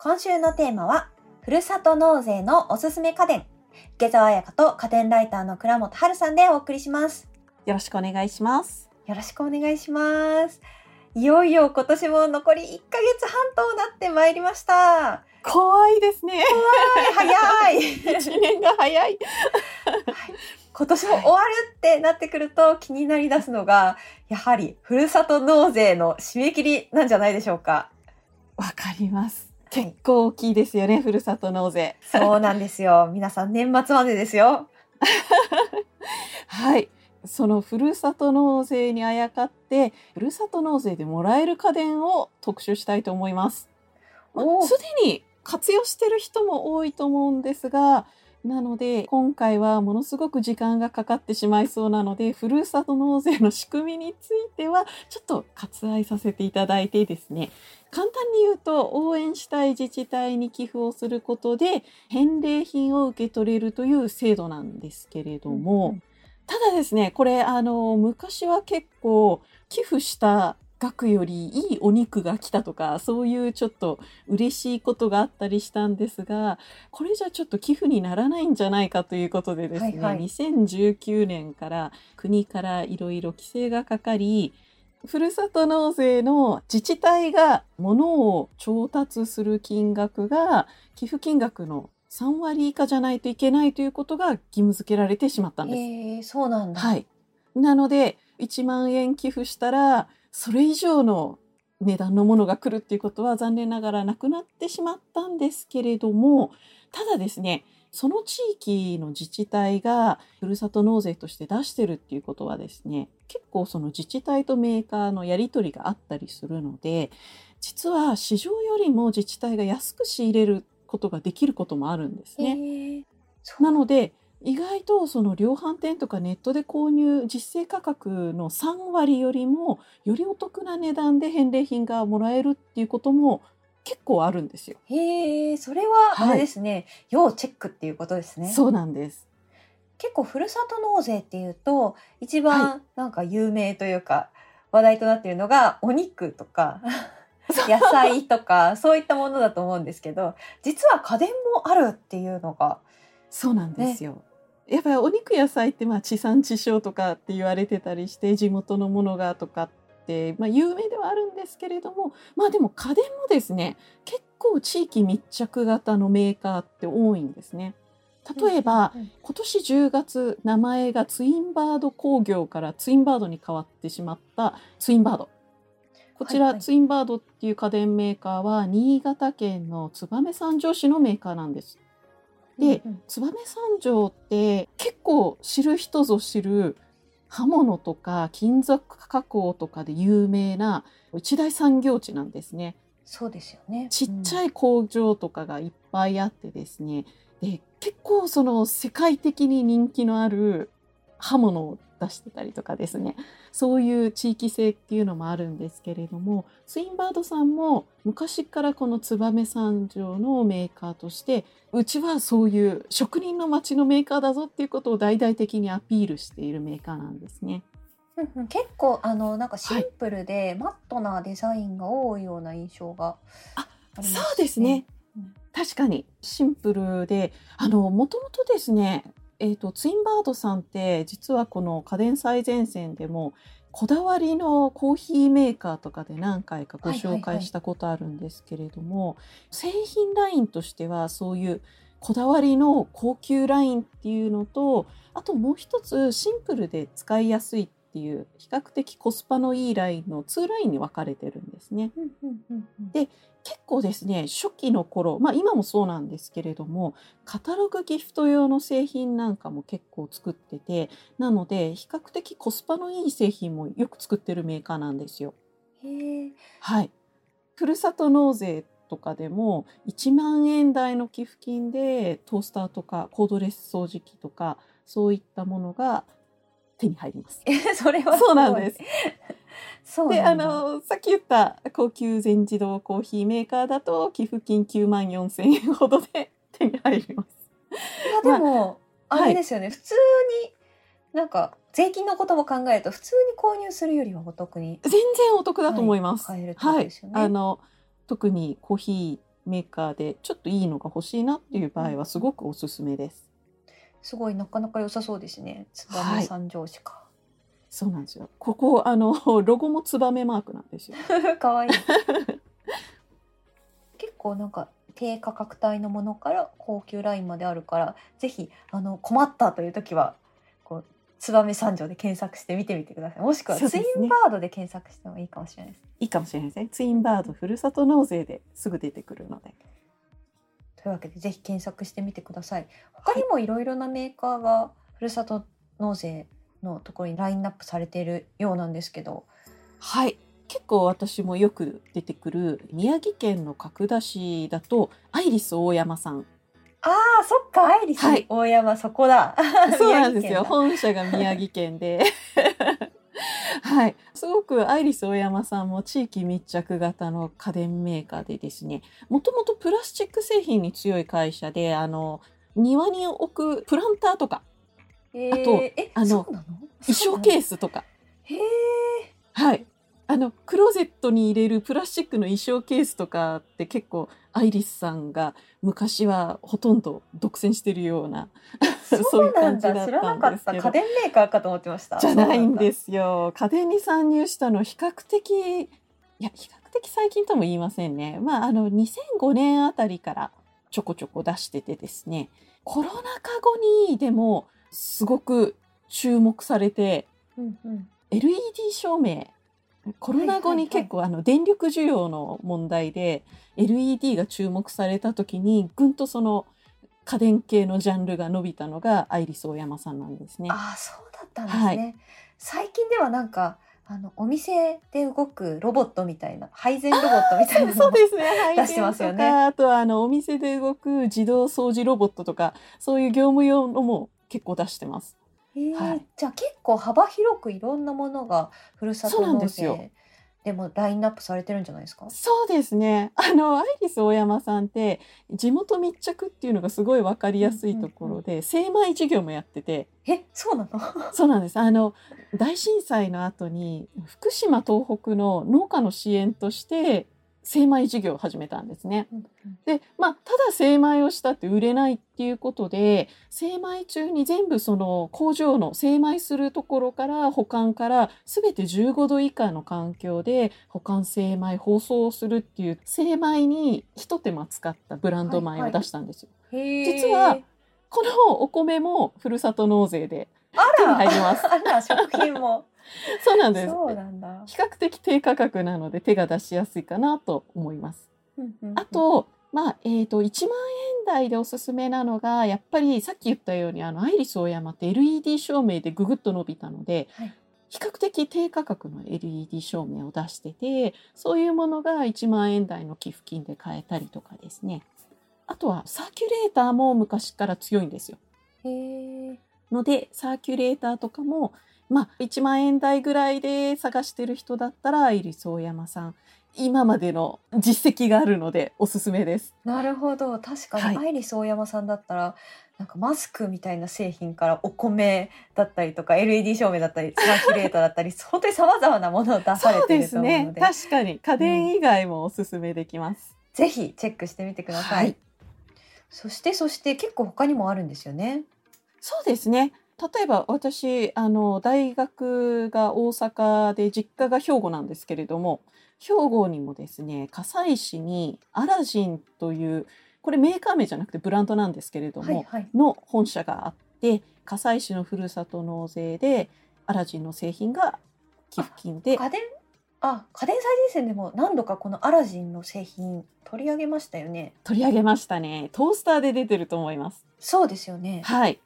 今週のテーマは、ふるさと納税のおすすめ家電。池澤彩香と家電ライターの倉本春さんでお送りします。よろしくお願いします。よろしくお願いします。いよいよ今年も残り1ヶ月半となってまいりました。怖いですね。早い一年が早い。今年も終わるってなってくると気になり出すのが、やはりふるさと納税の締め切りなんじゃないでしょうか。わかります。はい結構大きいですよね、ふるさと納税。そうなんですよ。皆さん年末までですよ。はい。そのふるさと納税にあやかって、ふるさと納税でもらえる家電を特集したいと思います。すでに活用してる人も多いと思うんですが、なので今回はものすごく時間がかかってしまいそうなので、ふるさと納税の仕組みについてはちょっと割愛させていただいてですね、簡単に言うと応援したい自治体に寄付をすることで返礼品を受け取れるという制度なんですけれども、ただですね、これ、あの、昔は結構、寄付した額よりいいお肉が来たとか、そういうちょっと嬉しいことがあったりしたんですが、これじゃちょっと寄付にならないんじゃないかということでですね、はいはい2019年から国からいろいろ規制がかかり、ふるさと納税の自治体が物を調達する金額が寄付金額の3割以下じゃないといけないということが義務付けられてしまったんです。えー、そうなんだ。はい。なので、1万円寄付したら、それ以上の値段のものが来るっていうことは残念ながらなくなってしまったんですけれども、ただですね、その地域の自治体がふるさと納税として出してるっていうことはですね、結構その自治体とメーカーのやり取りがあったりするので、実は市場よりも自治体が安く仕入れることができることもあるんですえね。ー、そうなので意外とその量販店とかネットで購入実勢価格の3割よりもよりお得な値段で返礼品がもらえるっていうことも結構あるんですよ。へえ、それはあれですね、要チェックっていうことですね。そうなんです。結構ふるさと納税っていうと一は番なんか有名というか、話題となっているのがお肉とか野菜とかそういったものだと思うんですけど実は家電もあるっていうのがそうなんですよ。やっぱりお肉野菜ってまあ地産地消とかって言われてたりして地元のものがとかって、まあ、有名ではあるんですけれどもまあでも家電もですね結構地域密着型のメーカーって多いんですね。例えば、うん。今年10月名前がツインバード工業からツインバードに変わってしまったツインバード。こちら、はいはい。ツインバードっていう家電メーカーは新潟県の燕三条市のメーカーなんですでうん燕三条って結構知る人ぞ知る刃物とか金属加工とかで有名な一大産業地なんですね。そうですよね。ちっちい、ゃい工場とかがいっぱいあってですね、で結構その世界的に人気のある刃物を出してたりとかですねそういう地域性っていうのもあるんですけれどもツインバードさんも昔からこの燕三条のメーカーとしてうちはそういう職人の町のメーカーだぞっていうことを大々的にアピールしているメーカーなんですね。結構あのなんかシンプルでマットなデザインが多いような印象があります、そうですね。うん確かにシンプルで、あの、もともとですね、えっ、と、ツインバードさんって、実はこの家電最前線でも、こだわりのコーヒーメーカーとかで何回かご紹介したことあるんですけれども、製品ラインとしてはそういうこだわりの高級ラインっていうのと、あともう一つシンプルで使いやすいっていう比較的コスパのいいラインの2ラインに分かれてるんですね。で結構ですね初期の頃まあ今もそうなんですけれどもカタログギフト用の製品なんかも結構作っててなので比較的コスパのいい製品もよく作ってるメーカーなんですよ。へえはい。ふるさと納税とかでも1万円台の寄付金でトースターとかコードレス掃除機とかそういったものが手に入ります。それはそうなんです。そうで、あの、さっき言った高級全自動コーヒーメーカーだと寄付金9万4千円ほどで手に入ります。いやでも、まああれですよね、普通になんか税金のことも考えると普通に購入するよりはお得に全然お得だと思います。はいねはい。あの、特にコーヒーメーカーでちょっといいのが欲しいなっていう場合はすごくおすすめです。すごいなかなか良さそうですね。燕三条市か。そうなんですよ。ここあの ロゴもツバメマークなんですよ。かわいい。結構なんか低価格帯のものから高級ラインまであるから、ぜひあの困ったという時はこう燕三条で検索して見てみてください。もしくはツインバードで検索してもいいかもしれないです。いいかもしれないですね。ツインバードふるさと納税ですぐ出てくるので。というわけでぜひ検索してみてください。他にもいろいろなメーカーがふるさと納税のところにラインナップされているようなんですけど、はい。結構私もよく出てくる宮城県の角田市だとアイリス大山さん。ああそっかアイリス、はい大山そこだ。そうなんですよ。本社が宮城県で。はい。すごくアイリス大山さんも地域密着型の家電メーカーでですね、もともとプラスチック製品に強い会社で、あの、庭に置くプランターとか、えー、あとえあの衣装ケーースとか、へえはい。あの、クローゼットに入れるプラスチックの衣装ケースとかって結構アイリスさんが昔はほとんど独占してるような、そうなんだ。そういう感じだったんですけど。知らなかった。家電メーカーかと思ってました。じゃないんですすよ。家電に参入したの比較的、いや、比較的最近とも言いませんね。まあ、あの、2005年あたりからちょこちょこ出しててですね、コロナ禍後にでもすごく注目されて、うんうん。LED 照明、コロナ後に結構あの電力需要の問題で LED が注目された時にぐんとその家電系のジャンルが伸びたのがアイリスオーヤマさんなんですね。ああそうだったんですね、最近ではなんかあのお店で動くロボットみたいな配膳ロボットみたいなのそうですね。出してますよね。あとはあのお店で動く自動掃除ロボットとかそういう業務用のも結構出してます。えーはいじゃあ結構幅広くいろんなものがふるさと納ですよ税でもラインナップされてるんじゃないですか？そうですね。あのアイリス大山さんって地元密着っていうのがすごいわかりやすいところで、精米事業もやってて。えそうなの？そうなんです。あの大震災の後に福島東北の農家の支援として精米事業を始めたんですね。で、まあただ精米をしたって売れないっていうことで、精米中に全部その工場の精米するところから保管からすべて15度以下の環境で保管精米包装をするっていう精米に一手間使ったブランド米を出したんですよ。へー実はこのお米もふるさと納税で手に入ります。あら食品も そうなんです。そうなんだ、比較的低価格なので手が出しやすいかなと思います。うんうんうんあと、まあ、えっ、と、1万円台でおすすめなのが、やっぱりさっき言ったように、あの、アイリスオーヤマって LED 照明でぐぐっと伸びたので、はい比較的低価格の LED 照明を出してて、そういうものが1万円台の寄付金で買えたりとかですね。あとはサーキュレーターも昔から強いんですよ。へーので、サーキュレーターとかも、まあ、1万円台ぐらいで探してる人だったら、アイリスオーヤマさん、今までの実績があるのでおすすめです。なるほど確かに、はいアイリス大山さんだったらなんかマスクみたいな製品からお米だったりとか LED 照明だったりサーキュレーターだったり 本当にさまざまなものを出されてるとすね思うので。確かに家電以外もおすすめできます。ぜひチェックしてみてください、はいそしてそして結構他にもあるんですよねそうですね。例えば私あの大学が大阪で実家が兵庫なんですけれども兵庫にもですね加西市にアラジンというこれメーカー名じゃなくてブランドなんですけれども、はいはい。の本社があって加西市のふるさと納税でアラジンの製品が寄付金で。家電あ家電最前線でも何度かこのアラジンの製品取り上げましたよね。取り上げましたね。トースターで出てると思います。そうですよね。はい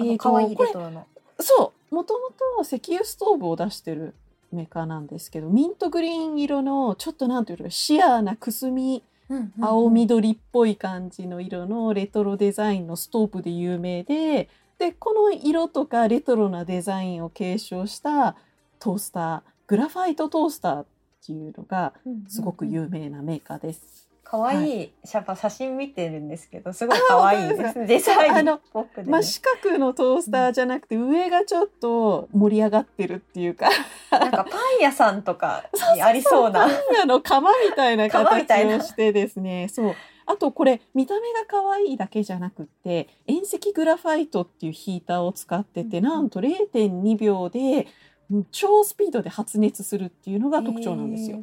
えーいこれレトロの。そう。もともとは石油ストーブを出してるメーカーなんですけどミントグリーン色のちょっとなんていうのシアーなくすみうんうんうん。青緑っぽい感じの色のレトロデザインのストーブで有名ででこの色とかレトロなデザインを継承したトースターグラファイトトースターっていうのがすごく有名なメーカーです。可愛いシャパ写真見てるんですけど、すごい可愛いです。ね。デザインあぽく四角のトースターじゃなくて、上がちょっと盛り上がってるっていうか、なんかパン屋さんとかにありそうな。パン屋の釜みたいな釜みたいな。形をしてですね、そう。あとこれ見た目が可愛いだけじゃなくって遠赤グラファイトっていうヒーターを使ってて、うんなんと0.2秒でうん超スピードで発熱するっていうのが特徴なんですよ。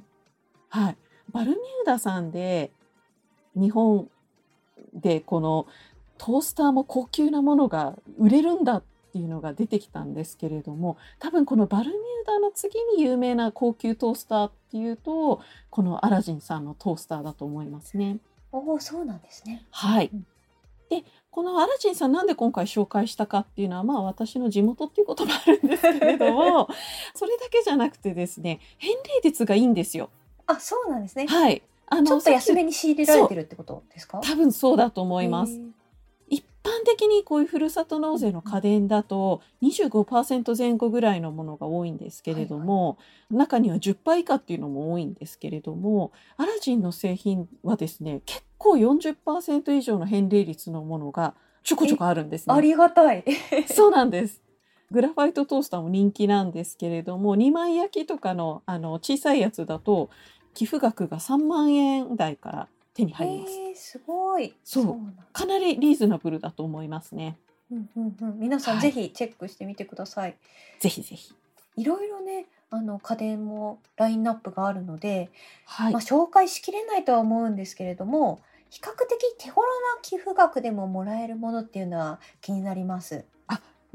はい、バルミューダさんで日本でこのトースターも高級なものが売れるんだっていうのが出てきたんですけれども多分このバルミューダの次に有名な高級トースターっていうとこのアラジンさんのトースターだと思いますね。おお、そうなんですね。はいうん。でこのアラジンさんなんで今回紹介したかっていうのはまあ私の地元っていうこともあるんですけれども それだけじゃなくてですね返礼率がいいんですよ。あ、そうなんですね。はい。あちょっと安めにに仕入れられてるってことですか？多分そうだと思います一般的にこういうふるさと納税の家電だと25%前後ぐらいのものが多いんですけれども、中には10%以下っていうのも多いんですけれどもアラジンの製品はですね結構40%以上の返礼率のものがちょこちょこあるんですね。ありがたい。そうなんです。グラファイトトースターも人気なんですけれども2枚焼きとかのあの小さいやつだと寄付額が3万円台から手に入ります。へえ、すごい。そうかなりリーズナブルだと思いますね。うんうんうん。皆さんはいぜひチェックしてみてください。ぜひぜひ。いろいろね、あの家電もラインナップがあるので、はいまあ、紹介しきれないとは思うんですけれども比較的手頃な寄付額でももらえるものっていうのは気になります。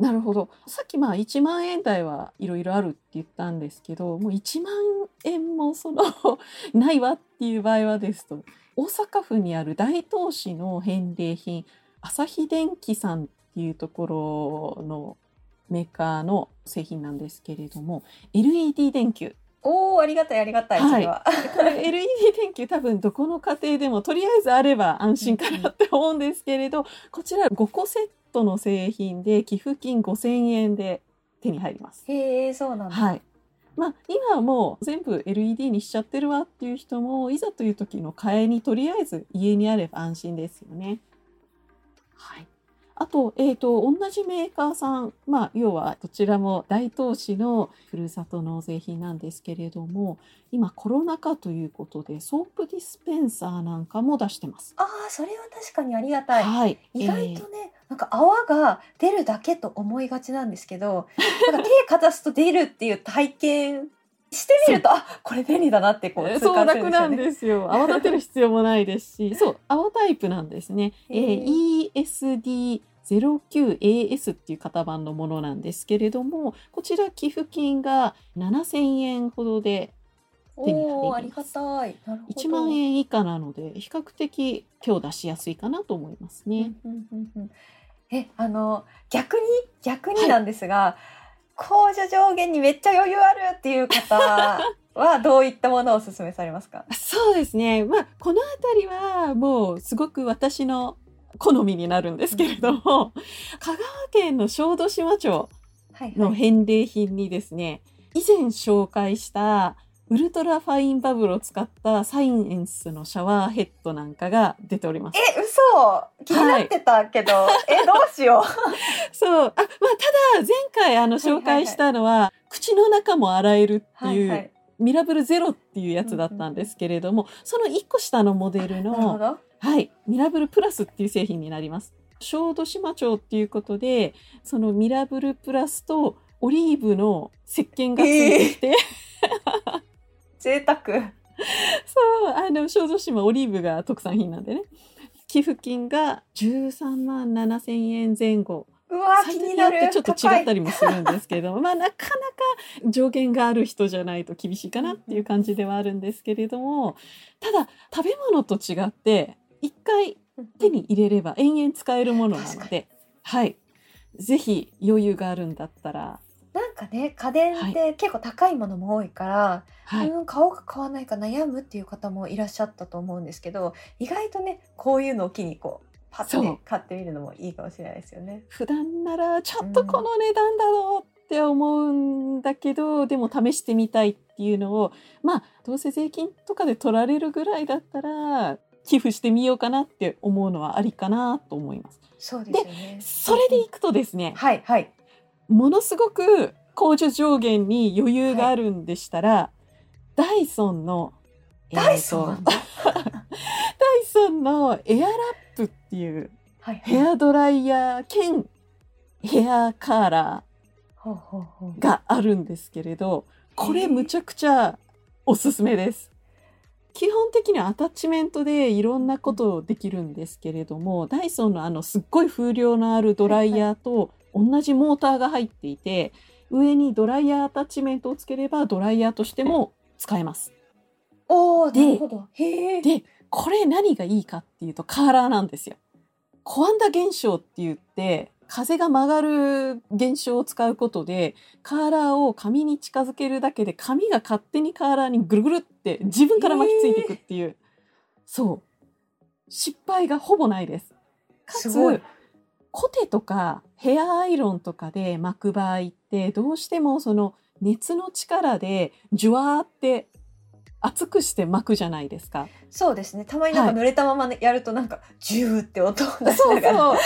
なるほど。さっきまあ1万円台はいろいろあるって言ったんですけど、もう1万円もその ないわっていう場合はですと、大阪府にある大東市の返礼品、朝日電機さんっていうところのメーカーの製品なんですけれども、LED 電球。おおありがたいありがたいは。これ LED 電球多分どこの家庭でもとりあえずあれば安心かなって思うんですけれど、こちら5個セットの製品で寄付金5000円で手に入ります。へえそうなんだ。はい。まあ今はもう全部 LED にしちゃってるわっていう人もいざという時の替えにとりあえず家にあれば安心ですよね。はい。あと、えっ、と、同じメーカーさん、まあ、要はどちらも大東市のふるさと納税品なんですけれども、今コロナ禍ということでソープディスペンサーなんかも出してます。ああそれは確かにありがたい。はい。意外えーとね、なんか泡が出るだけと思いがちなんですけどなんか手かざすと出るっていう体験してみるとあこれ便利だなってこう痛そう楽なんんですよ。泡立てる必要もないですし、そう泡タイプなんですね。えへー ESD09AS っていう型番のものなんですけれども、こちら寄付金が7000円ほどでよ手に入りますおおありがたい。なるほど。1万円以下なので比較的手を出しやすいかなと思いますね。うんうんうんうんえあの逆に逆になんですが、控除上限にめっちゃ余裕あるっていう方は どういったものをお勧めされますか？そうですね。まあこの辺りはもうすごく私の好みになるんですけれども、香川県の小豆島町はいの返礼品にですね、以前紹介したウルトラファインバブルを使ったサイエンスのシャワーヘッドなんかが出ております。え嘘気になってたけど、えどうしよ そう。あ、まあ、ただ前回あのはいはい紹介したのは、口の中も洗えるってう。いう、はいミラブルゼロっていうやつだったんですけれども、その1個下のモデルの、ど。はい、ミラブルプラスっていう製品になります。小豆島町っていうことで、そのミラブルプラスとオリーブの石鹸がついてきて、贅沢。そう、あの、小豆島オリーブが特産品なんでね。寄付金が13万7千円前後。うわ気になる。ちょっと違ったり。りもするんですけれども、まあなかなか上限がある人じゃないと厳しいかなっていう感じではあるんですけれども、ただ食べ物と違って、一回手に入れれば延々使えるものなので、はい。ぜひ余裕があるんだったら、なんかね家電って結構高いものも多いから、はい。うん買おうか買わないか悩むっていう方もいらっしゃったと思うんですけど意外とねこういうのを機にこうパッとね買ってみるのもいいかもしれないですよね。普段ならちょっとこの値段だろうって思うんだけど、でも試してみたいっていうのをまあどうせ税金とかで取られるぐらいだったら寄付してみようかなって思うのはありかなと思います。そうですよね。それでいくとですね、はいはい。ものすごく控除上限に余裕があるんでしたら、ダイソンの、ダイソン ダイソンのエアラップっていうはい。ヘアドライヤー兼ヘアカーラーがあるんですけれど、これむちゃくちゃおすすめです。基本的にはアタッチメントでいろんなことできるんですけれども、ダイソンのあのすっごい風量のあるドライヤーと同じモーターが入っていて、上にドライヤーアタッチメントをつければドライヤーとしても使えます。おー、でなるほど。へえ。で、これ何がいいかっていうとカーラーなんですよ。コアンダ現象って言って、風が曲がる現象を使うことで、カーラーを髪に近づけるだけで、髪が勝手にカーラーにぐるぐるって自分から巻きついていくっていう、そう。失敗がほぼないです。かつすごい、コテとかヘアアイロンとかで巻く場合って、どうしてもその熱の力でジュワーって熱くして巻くじゃないですか。そうですね。たまになんか濡れたままねやるとなんか、ジューって音を出しそうながら。そう。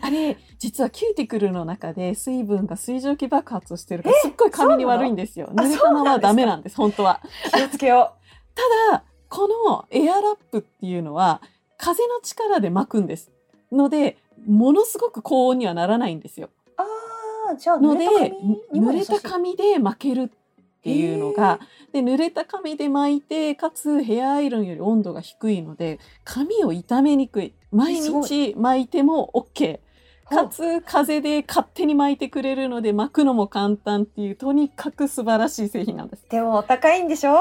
あれ、実はキューティクルの中で水分が水蒸気爆発をしてるから、すっごい髪に悪いんですよ。濡れたままはダメなんです、本当は。気をつけよただ、このエアラップっていうのは、風の力で巻くんです。ので、ものすごく高温にはならないんですよ。う。ああ、じゃあので濡れた髪で巻けるっていうのが、で濡れた髪で巻いてかつヘアアイロンより温度が低いので髪を傷めにくい毎日巻いても OK かつ風で勝手に巻いてくれるので巻くのも簡単っていうとにかく素晴らしい製品なんです。でもお高いんでしょ？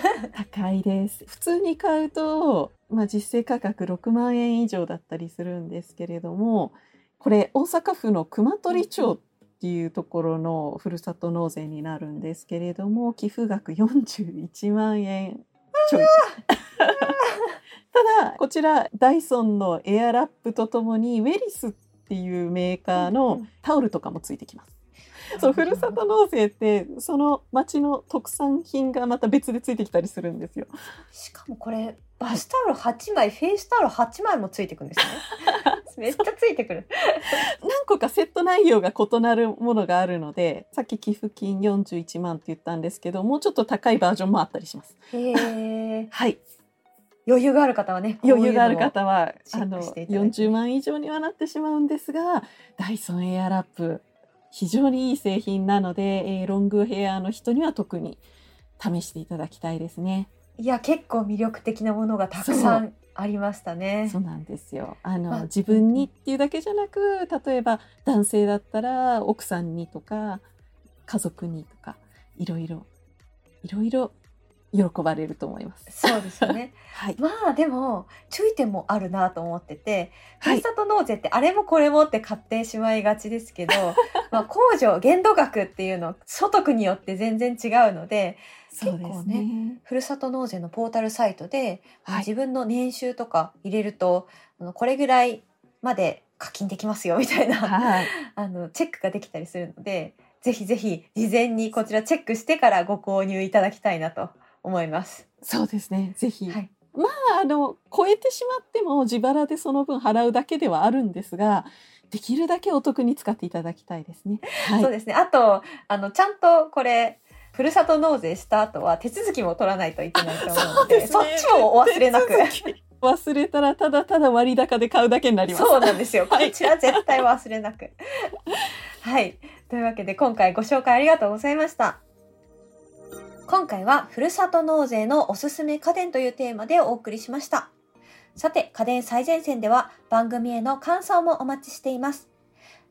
高いです。普通に買うと、まあ、実勢価格6万円以上だったりするんですけれどもこれ大阪府の熊取町っていうところのふるさと納税になるんですけれども寄付額41万円ちょい。ただこちらダイソンのエアラップとともにウェリスっていうメーカーのんタオルとかもついてきます。そうふるさと納税ってその町の特産品がまた別でついてきたりするんですよ。しかもこれ、バスタオル8枚、フェイスタオル8枚もついてくるんですね。めっちゃついてくる。何個かセット内容が異なるものがあるのでさっき寄付金41万って言ったんですけどもうちょっと高いバージョンもあったりします。へえ。はい余裕がある方はね、余裕がある方はあのクしていただいて40万以上にはなってしまうんですがダイソンエアラップ非常にいい製品なので、えーロングヘアの人には特に試していただきたいですね。いや、結構魅力的なものがたくさんありましたねそ。うなんですよあの、まあ自分にっていうだけじゃなく例えば男性だったら奥さんにとか家族にとかいろいろいろいろ喜ばれると思います。そうですよね。はい、まあでも注意点もあるなと思ってて、ふはいるさと納税ってあれもこれもって買ってしまいがちですけど、まあ控除限度額っていうの所得によって全然違うので、そうですね。ふるさと納税のポータルサイトで、はい自分の年収とか入れるとこれぐらいまで課金できますよみたいな、はい、あのチェックができたりするのでぜひぜひ事前にこちらチェックしてからご購入いただきたいなと思います。そうですね。ぜひ、はいまああの超えてしまっても自腹でその分払うだけではあるんですが、できるだけお得に使っていただきたいですね。はい、そうですね。あと、あの、ちゃんとこれ、ふるさと納税した後は手続きも取らないといけないと思うので、そっちもお忘れなく。忘れたらただただ割高で買うだけになります。そうなんですよ。こはいちら絶対忘れなく。はい。というわけで今回ご紹介ありがとうございました。今回はふるさと納税のおすすめ家電というテーマでお送りしました。さて、家電最前線では番組への感想もお待ちしています。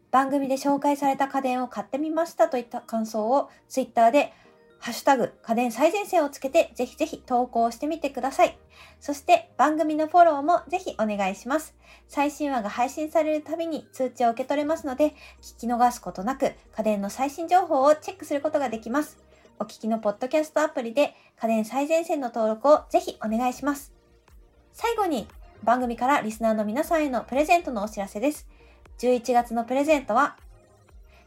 番組で紹介された家電を買ってみましたといった感想をツイッターでハッシュタグ家電最前線をつけてぜひぜひ投稿してみてください。そして番組のフォローもぜひお願いします。最新話が配信されるたびに通知を受け取れますので、聞き逃すことなく家電の最新情報をチェックすることができます。お聞きのポッドキャストアプリで家電最前線の登録をぜひお願いします。最後に番組からリスナーの皆さんへのプレゼントのお知らせです。11月のプレゼントは、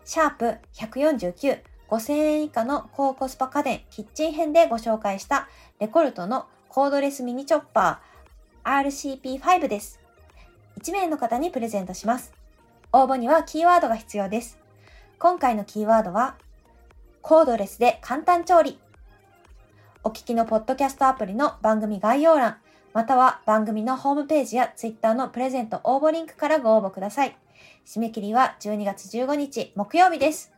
シャープ149 5000円以下の高コスパ家電キッチン編でご紹介したレコルトのコードレスミニチョッパー RCP5 です。1名の方にプレゼントします。応募にはキーワードが必要です。今回のキーワードは、コードレスで簡単調理。お聞きのポッドキャストアプリの番組概要欄、または番組のホームページや Twitter のプレゼント応募リンクからご応募ください。締め切りは12月15日木曜日です。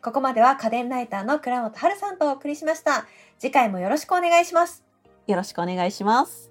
ここまでは家電ライターの倉本春さんとお送りしました。次回もよろしくお願いします。よろしくお願いします。